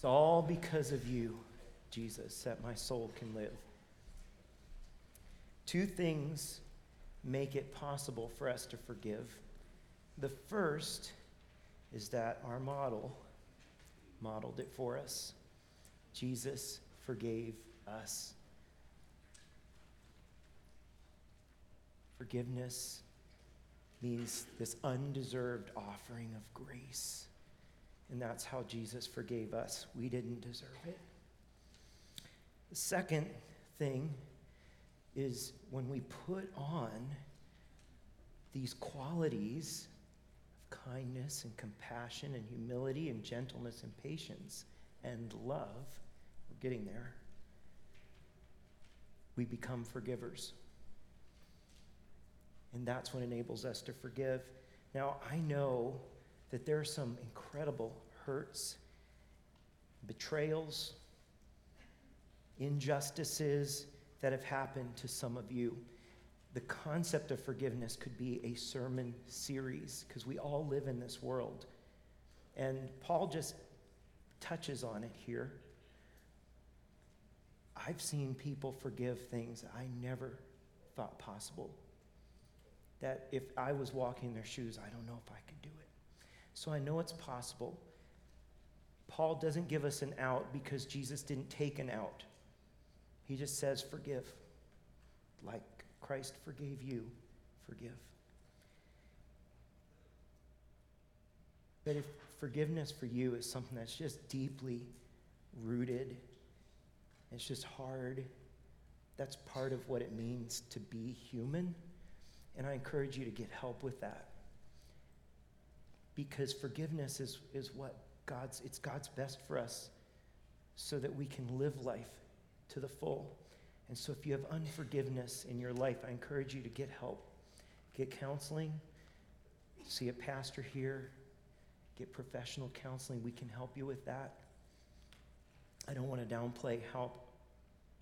It's all because of you, Jesus, that my soul can live. Two things make it possible for us to forgive. The first is that our model modeled it for us. Jesus forgave us. Forgiveness means this undeserved offering of grace. And that's how Jesus forgave us. We didn't deserve it. The second thing is when we put on these qualities of kindness and compassion and humility and gentleness and patience and love, we're getting there, we become forgivers. And that's what enables us to forgive. Now, I know that there are some incredible hurts, betrayals, injustices that have happened to some of you. The concept of forgiveness could be a sermon series because we all live in this world. And Paul just touches on it here. I've seen people forgive things I never thought possible. That if I was walking in their shoes, I don't know if I could do it. So I know it's possible. Paul doesn't give us an out because Jesus didn't take an out. He just says, forgive. Like Christ forgave you, forgive. But if forgiveness for you is something that's just deeply rooted, it's just hard, that's part of what it means to be human. And I encourage you to get help with that. Because forgiveness is, is what God's, it's God's best for us so that we can live life to the full. And so if you have unforgiveness in your life, I encourage you to get help. Get counseling, see a pastor here, get professional counseling. We can help you with that. I don't want to downplay how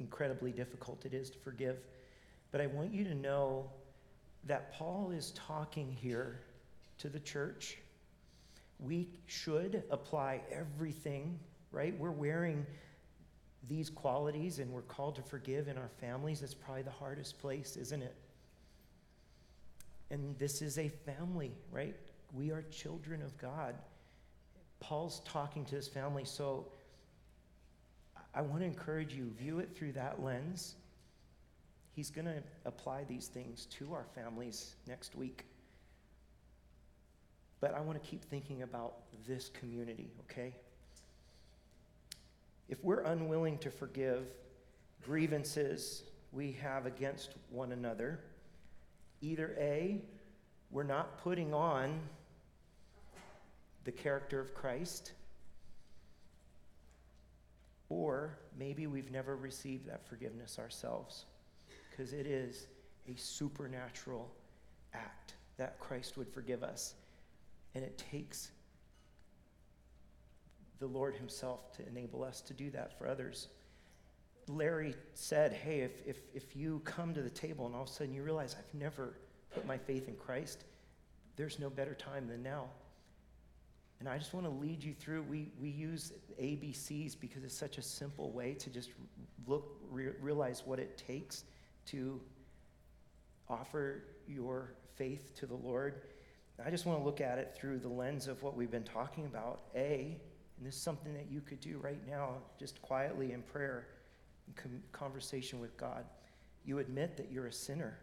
incredibly difficult it is to forgive, but I want you to know that Paul is talking here to the church. We should apply everything, right? We're wearing these qualities and we're called to forgive in our families. It's probably the hardest place, isn't it? And this is a family, right? We are children of God. Paul's talking to his family, so I want to encourage you, view it through that lens. He's going to apply these things to our families next week. But I want to keep thinking about this community, okay? If we're unwilling to forgive grievances we have against one another, either A, we're not putting on the character of Christ, or maybe we've never received that forgiveness ourselves because it is a supernatural act that Christ would forgive us. And it takes the Lord Himself to enable us to do that for others. Larry said, Hey, if, if, if you come to the table and all of a sudden you realize I've never put my faith in Christ, there's no better time than now. And I just want to lead you through. We, we use ABCs because it's such a simple way to just look, re- realize what it takes to offer your faith to the Lord. I just want to look at it through the lens of what we've been talking about. A, and this is something that you could do right now, just quietly in prayer, in conversation with God. You admit that you're a sinner,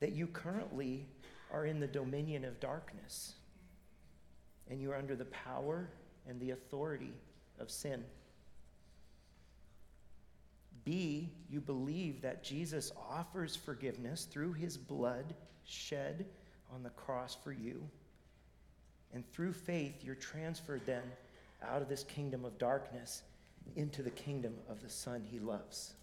that you currently are in the dominion of darkness, and you are under the power and the authority of sin. B, you believe that Jesus offers forgiveness through his blood shed on the cross for you. And through faith, you're transferred then out of this kingdom of darkness into the kingdom of the Son he loves.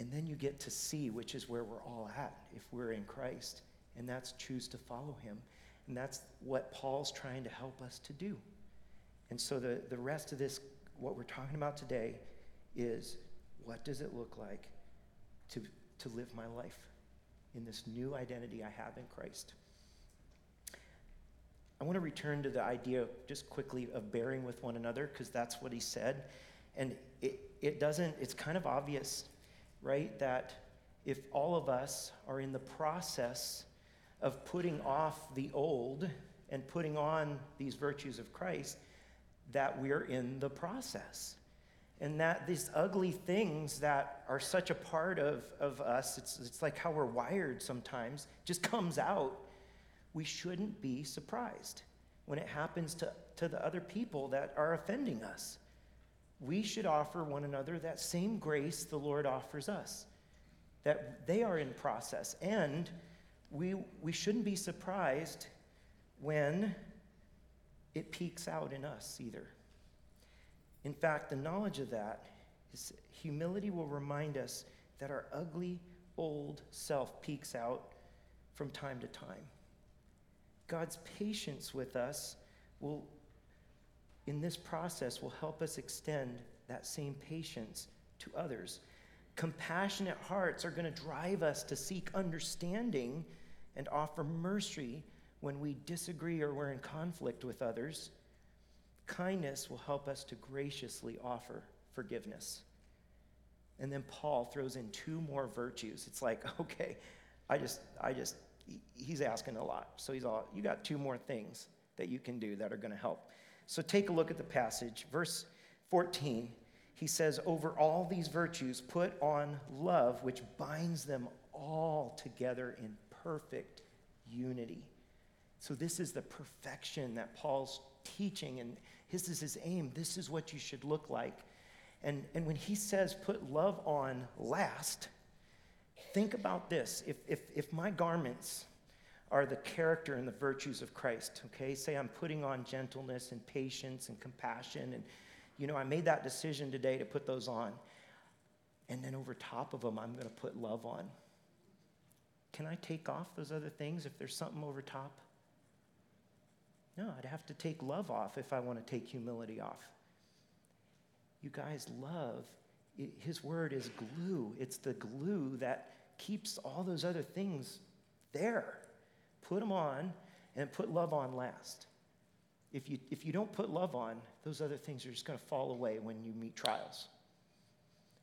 And then you get to see, which is where we're all at if we're in Christ, and that's choose to follow him. And that's what Paul's trying to help us to do. And so the, the rest of this, what we're talking about today, is what does it look like to, to live my life in this new identity I have in Christ? I want to return to the idea just quickly of bearing with one another because that's what he said. And it, it doesn't, it's kind of obvious, right? That if all of us are in the process of putting off the old and putting on these virtues of Christ, that we're in the process. And that these ugly things that are such a part of, of us, it's, it's like how we're wired sometimes, just comes out we shouldn't be surprised when it happens to, to the other people that are offending us. We should offer one another that same grace the Lord offers us, that they are in process. And we, we shouldn't be surprised when it peeks out in us either. In fact, the knowledge of that is humility will remind us that our ugly old self peeks out from time to time. God's patience with us will, in this process, will help us extend that same patience to others. Compassionate hearts are going to drive us to seek understanding and offer mercy when we disagree or we're in conflict with others. Kindness will help us to graciously offer forgiveness. And then Paul throws in two more virtues. It's like, okay, I just, I just he's asking a lot. So he's all, you got two more things that you can do that are going to help. So take a look at the passage. Verse 14, he says, Over all these virtues, put on love, which binds them all together in perfect unity. So this is the perfection that Paul's teaching, and his is his aim. This is what you should look like. And, and when he says put love on last, Think about this. If, if, if my garments are the character and the virtues of Christ, okay, say I'm putting on gentleness and patience and compassion, and, you know, I made that decision today to put those on. And then over top of them, I'm going to put love on. Can I take off those other things if there's something over top? No, I'd have to take love off if I want to take humility off. You guys, love, his word is glue. It's the glue that keeps all those other things there. Put them on and put love on last. If you, if you don't put love on, those other things are just going to fall away when you meet trials.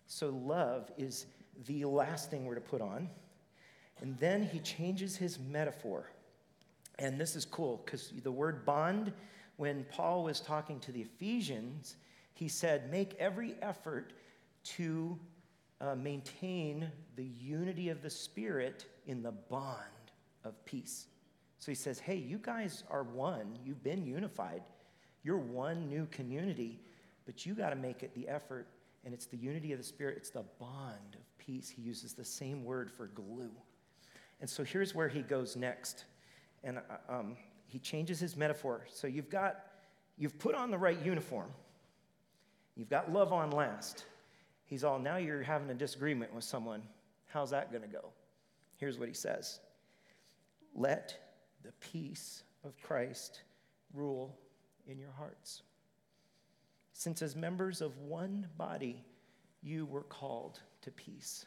So, love is the last thing we're to put on. And then he changes his metaphor. And this is cool because the word bond, when Paul was talking to the Ephesians, he said, Make every effort to uh, maintain the unity of the Spirit in the bond of peace. So he says, Hey, you guys are one. You've been unified. You're one new community, but you got to make it the effort. And it's the unity of the Spirit, it's the bond of peace. He uses the same word for glue. And so here's where he goes next. And uh, um, he changes his metaphor. So you've got, you've put on the right uniform, you've got love on last. He's all, now you're having a disagreement with someone. How's that going to go? Here's what he says Let the peace of Christ rule in your hearts. Since, as members of one body, you were called to peace.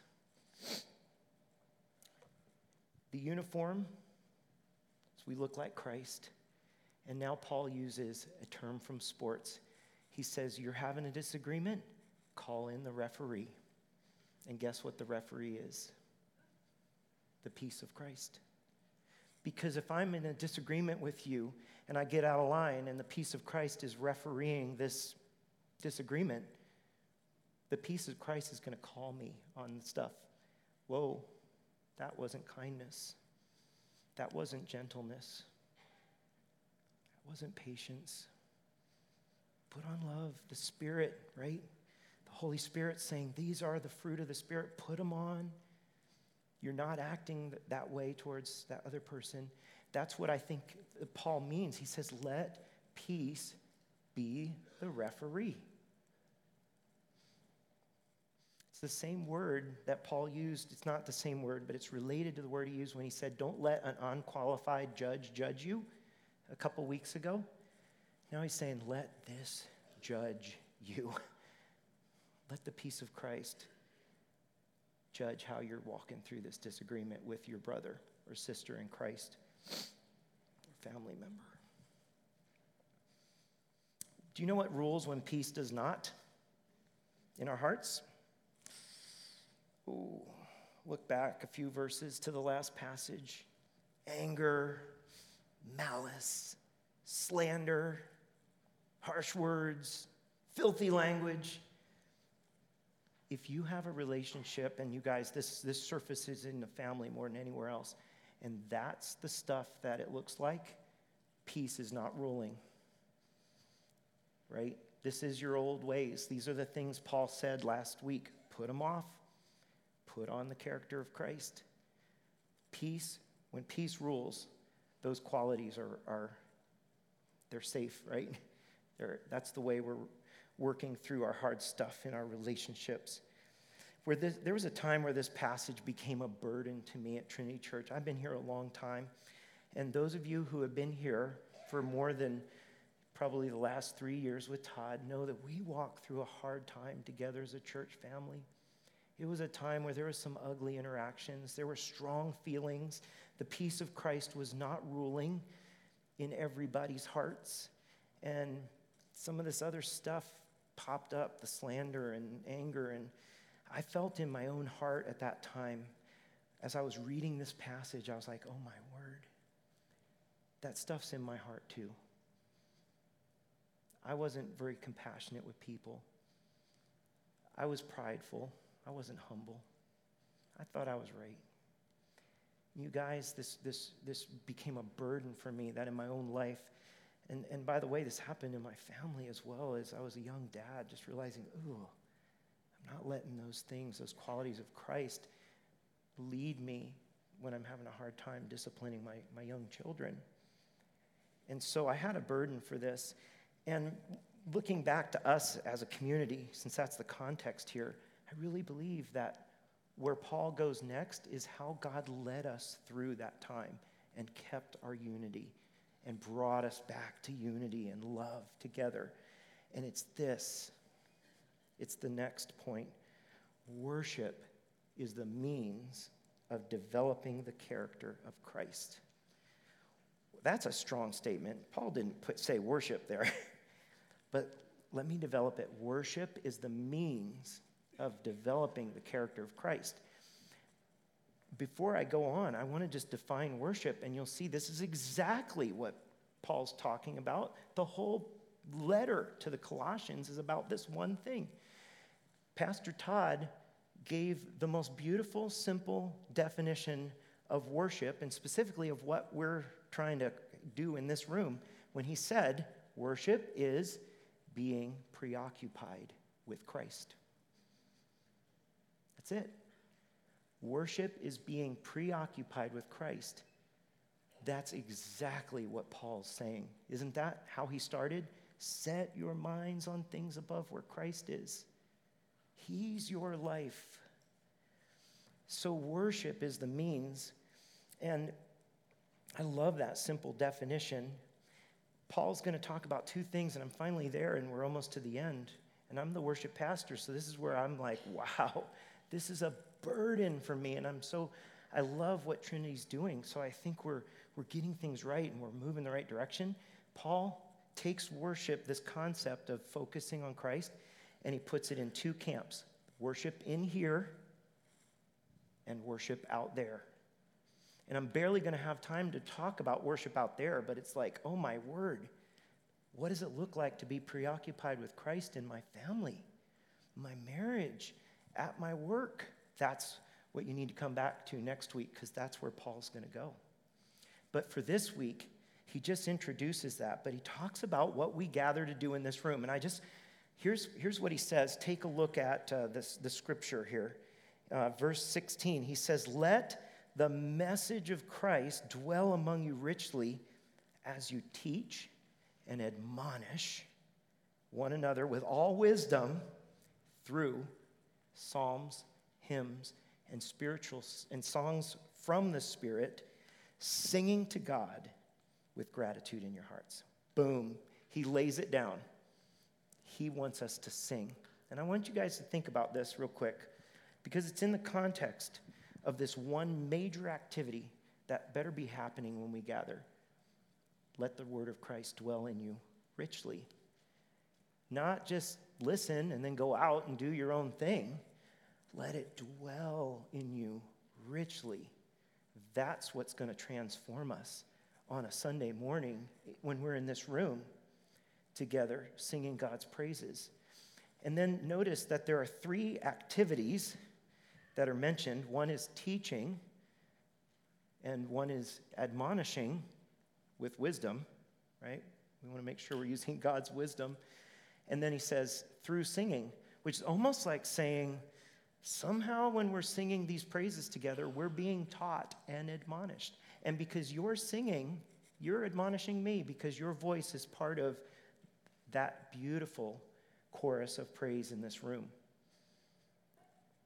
The uniform, so we look like Christ. And now Paul uses a term from sports. He says, You're having a disagreement? call in the referee. And guess what the referee is? The peace of Christ. Because if I'm in a disagreement with you and I get out of line and the peace of Christ is refereeing this disagreement, the peace of Christ is going to call me on stuff. Whoa, that wasn't kindness. That wasn't gentleness. That wasn't patience. Put on love, the Spirit, right? The Holy Spirit saying, These are the fruit of the Spirit, put them on. You're not acting that way towards that other person. That's what I think uh, Paul means. He says, Let peace be the referee. It's the same word that Paul used. It's not the same word, but it's related to the word he used when he said, Don't let an unqualified judge judge you a couple weeks ago. Now he's saying, Let this judge you. Let the peace of Christ judge how you're walking through this disagreement with your brother or sister in Christ or family member. Do you know what rules when peace does not in our hearts? Ooh, look back a few verses to the last passage anger, malice, slander, harsh words, filthy language. If you have a relationship, and you guys, this, this surfaces in the family more than anywhere else, and that's the stuff that it looks like, peace is not ruling. Right? This is your old ways. These are the things Paul said last week. Put them off. Put on the character of Christ. Peace, when peace rules, those qualities are, are they're safe, right? They're, that's the way we're working through our hard stuff in our relationships. Where this, there was a time where this passage became a burden to me at Trinity Church. I've been here a long time. And those of you who have been here for more than probably the last three years with Todd know that we walk through a hard time together as a church family. It was a time where there were some ugly interactions, there were strong feelings. The peace of Christ was not ruling in everybody's hearts. And some of this other stuff popped up the slander and anger. And I felt in my own heart at that time, as I was reading this passage, I was like, oh my word, that stuff's in my heart too. I wasn't very compassionate with people. I was prideful. I wasn't humble. I thought I was right. You guys, this, this, this became a burden for me that in my own life, and, and by the way, this happened in my family as well as I was a young dad, just realizing, ooh, I'm not letting those things, those qualities of Christ, lead me when I'm having a hard time disciplining my, my young children. And so I had a burden for this. And looking back to us as a community, since that's the context here, I really believe that where Paul goes next is how God led us through that time and kept our unity and brought us back to unity and love together. And it's this it's the next point. Worship is the means of developing the character of Christ. That's a strong statement. Paul didn't put, say worship there, but let me develop it. Worship is the means of developing the character of Christ. Before I go on, I want to just define worship, and you'll see this is exactly what Paul's talking about. The whole letter to the Colossians is about this one thing. Pastor Todd gave the most beautiful, simple definition of worship, and specifically of what we're trying to do in this room, when he said, Worship is being preoccupied with Christ. That's it. Worship is being preoccupied with Christ. That's exactly what Paul's saying. Isn't that how he started? Set your minds on things above where Christ is. He's your life. So, worship is the means. And I love that simple definition. Paul's going to talk about two things, and I'm finally there, and we're almost to the end. And I'm the worship pastor, so this is where I'm like, wow, this is a burden for me. And I'm so, I love what Trinity's doing. So I think we're, we're getting things right and we're moving the right direction. Paul takes worship, this concept of focusing on Christ, and he puts it in two camps worship in here and worship out there. And I'm barely going to have time to talk about worship out there, but it's like, oh my word, what does it look like to be preoccupied with Christ in my family, my marriage, at my work? That's what you need to come back to next week because that's where Paul's going to go. But for this week, he just introduces that, but he talks about what we gather to do in this room. And I just, here's, here's what he says. Take a look at uh, this, the scripture here. Uh, verse 16, he says, Let the message of Christ dwell among you richly as you teach and admonish one another with all wisdom through psalms, hymns, and spiritual and songs from the Spirit, singing to God with gratitude in your hearts. Boom. He lays it down. He wants us to sing. And I want you guys to think about this real quick because it's in the context of this one major activity that better be happening when we gather. Let the word of Christ dwell in you richly. Not just listen and then go out and do your own thing. Let it dwell in you richly. That's what's going to transform us on a Sunday morning when we're in this room together singing God's praises. And then notice that there are three activities that are mentioned one is teaching, and one is admonishing with wisdom, right? We want to make sure we're using God's wisdom. And then he says, through singing, which is almost like saying, somehow when we're singing these praises together, we're being taught and admonished. And because you're singing, you're admonishing me because your voice is part of that beautiful chorus of praise in this room.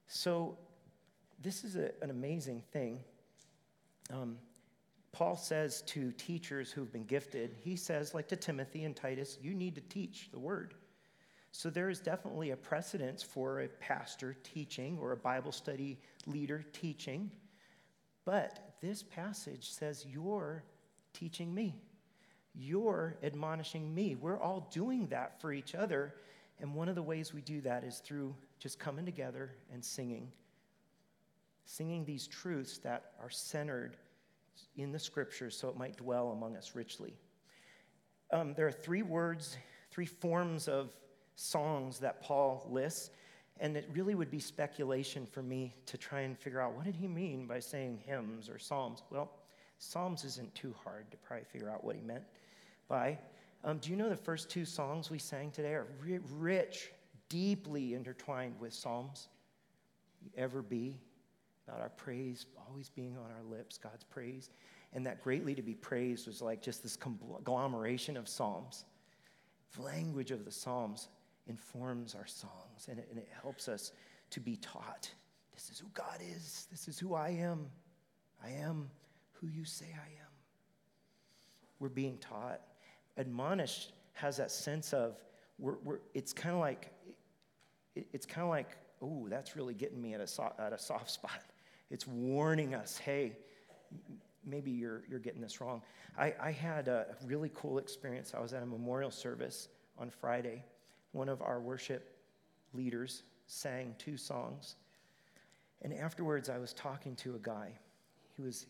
So, this is a, an amazing thing. Um, Paul says to teachers who've been gifted, he says, like to Timothy and Titus, you need to teach the word. So there is definitely a precedence for a pastor teaching or a Bible study leader teaching. But this passage says, You're teaching me. You're admonishing me. We're all doing that for each other. And one of the ways we do that is through just coming together and singing. Singing these truths that are centered in the scriptures so it might dwell among us richly. Um, there are three words, three forms of songs that Paul lists, and it really would be speculation for me to try and figure out what did he mean by saying hymns or psalms. Well, psalms isn't too hard to probably figure out what he meant by. Um, do you know the first two songs we sang today are rich, deeply intertwined with psalms? Ever be about our praise always being on our lips, God's praise. And that greatly to be praised was like just this conglomeration of psalms. The language of the psalms informs our songs and it, and it helps us to be taught. This is who God is. This is who I am. I am who you say I am. We're being taught admonished has that sense of we're, we're it's kind of like it, it's kind of like oh that's really getting me at a, so, at a soft spot it's warning us hey maybe you're, you're getting this wrong I, I had a really cool experience i was at a memorial service on friday one of our worship leaders sang two songs and afterwards i was talking to a guy he was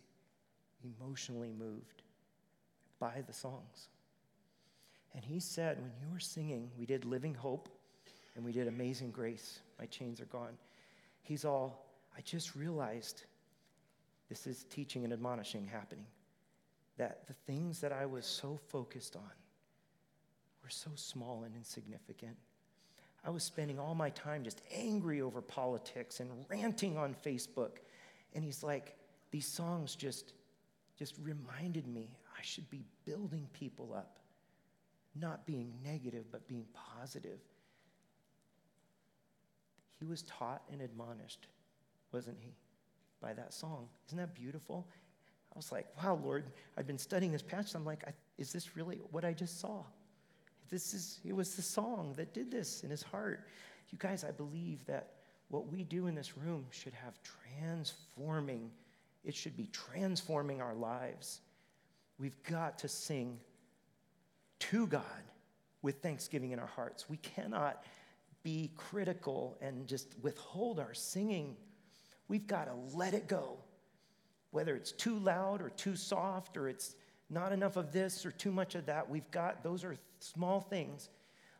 emotionally moved by the songs and he said, when you were singing, we did Living Hope and we did Amazing Grace. My chains are gone. He's all, I just realized this is teaching and admonishing happening. That the things that I was so focused on so small and insignificant. I was spending all my time just angry over politics and ranting on Facebook. And he's like, these songs just, just reminded me I should be building people up not being negative, but being positive. He was taught and admonished, wasn't he, by that song? Isn't that beautiful? I was like, wow, Lord, I've been studying this passage. I'm like, is this really what I just saw? This is, it was the song that did this in his heart. You guys, I believe that what we do in this room should have transforming, it should be transforming our lives. We've got to sing to God with thanksgiving in our hearts. We cannot be critical and just withhold our singing. We've got to let it go. Whether it's too loud or too soft or it's not enough of this or too much of that, we've got, those are small things.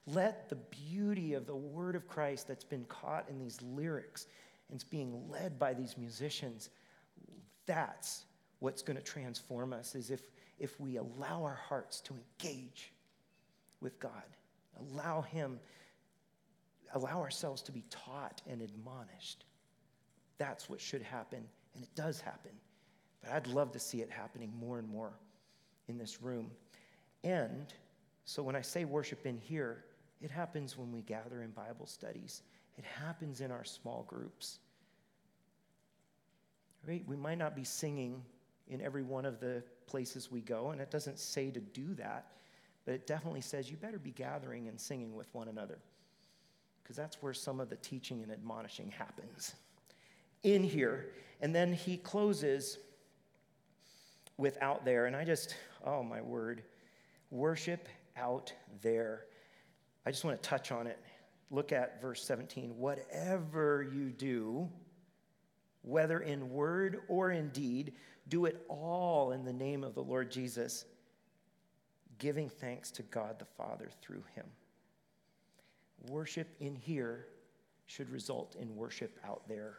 Let the beauty of the word of Christ that's been caught in these lyrics and it's being led by these musicians, that's what's going to transform us is if if we allow our hearts to engage with God, allow Him, allow ourselves to be taught and admonished. That's what should happen, and it does happen. But I'd love to see it happening more and more in this room. And so when I say worship in here, it happens when we gather in Bible studies, it happens in our small groups. Right? We might not be singing in every one of the places we go, and it doesn't say to do that, but it definitely says you better be gathering and singing with one another, because that's where some of the teaching and admonishing happens in here. And then he closes with out there, and I just, oh my word, worship out there. I just want to touch on it. Look at verse 17. Whatever you do, whether in word or in deed, do it all in the name of the Lord Jesus, giving thanks to God the Father through him. Worship in here should result in worship out there.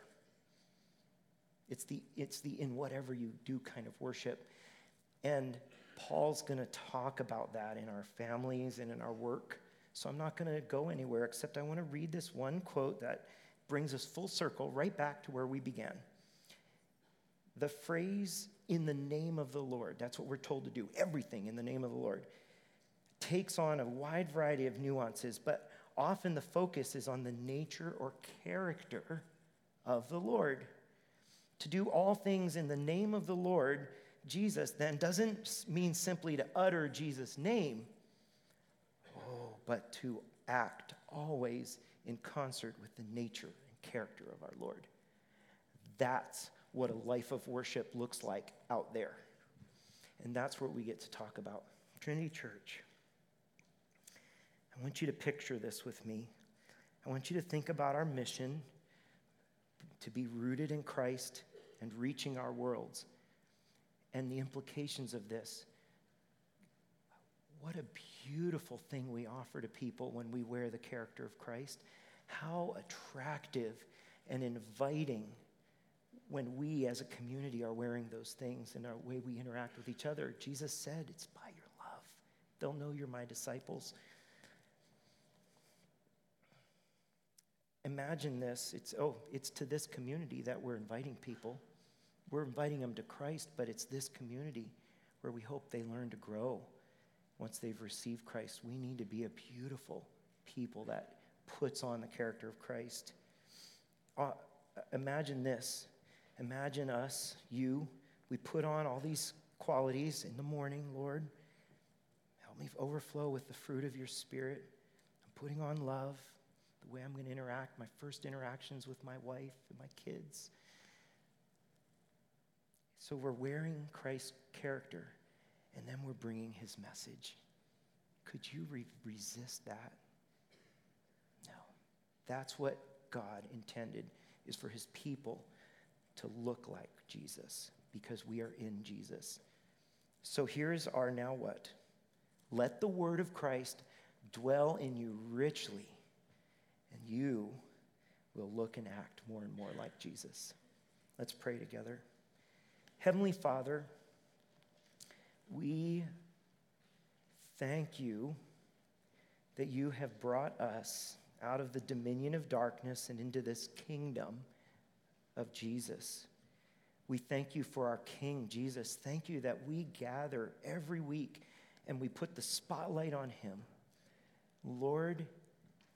It's the, it's the in whatever you do kind of worship. And Paul's going to talk about that in our families and in our work. So I'm not going to go anywhere except I want to read this one quote that brings us full circle right back to where we began. The phrase, in the name of the Lord, that's what we're told to do, everything in the name of the Lord, takes on a wide variety of nuances, but often the focus is on the nature or character of the Lord. To do all things in the name of the Lord, Jesus, then doesn't mean simply to utter Jesus' name, oh, but to act always in concert with the nature and character of our Lord. That's what a life of worship looks like out there. And that's what we get to talk about. Trinity Church. I want you to picture this with me. I want you to think about our mission to be rooted in Christ and reaching our worlds and the implications of this. What a beautiful thing we offer to people when we wear the character of Christ. How attractive and inviting when we as a community are wearing those things and our way we interact with each other. Jesus said, It's by your love. They'll know you're my disciples. Imagine this. It's oh, it's to this community that we're inviting people. We're inviting them to Christ, but it's this community where we hope they learn to grow once they've received Christ. We need to be a beautiful people that puts on the character of Christ. Uh, imagine this. Imagine us, you, we put on all these qualities in the morning, Lord. Help me overflow with the fruit of your spirit. I'm putting on love, the way I'm going to interact, my first interactions with my wife and my kids. So we're wearing Christ's character, and then we're bringing his message. Could you re- resist that? No. That's what God intended, is for his people to look like Jesus, because we are in Jesus. So here's our now what? Let the word of Christ dwell in you richly, and you will look and act more and more like Jesus. Let's pray together. Heavenly Father, we thank you that you have brought us out of the dominion of darkness and into this kingdom of Jesus. We thank you for our King, Jesus. Thank you that we gather every week and we put the spotlight on him. Lord,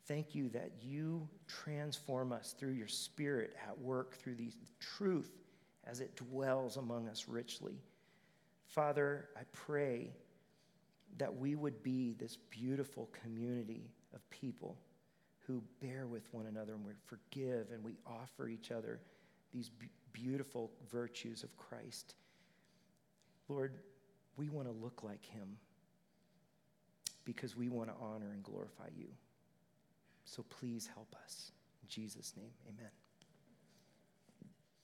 thank you that you transform us through your spirit at work, through the truth as it dwells among us richly. Father, I pray that we would be this beautiful community of people who bear with one another and we forgive and we offer each other these beautiful virtues of Christ. Lord, we want to look like him because we want to honor and glorify you. So please help us. In Jesus' name, amen.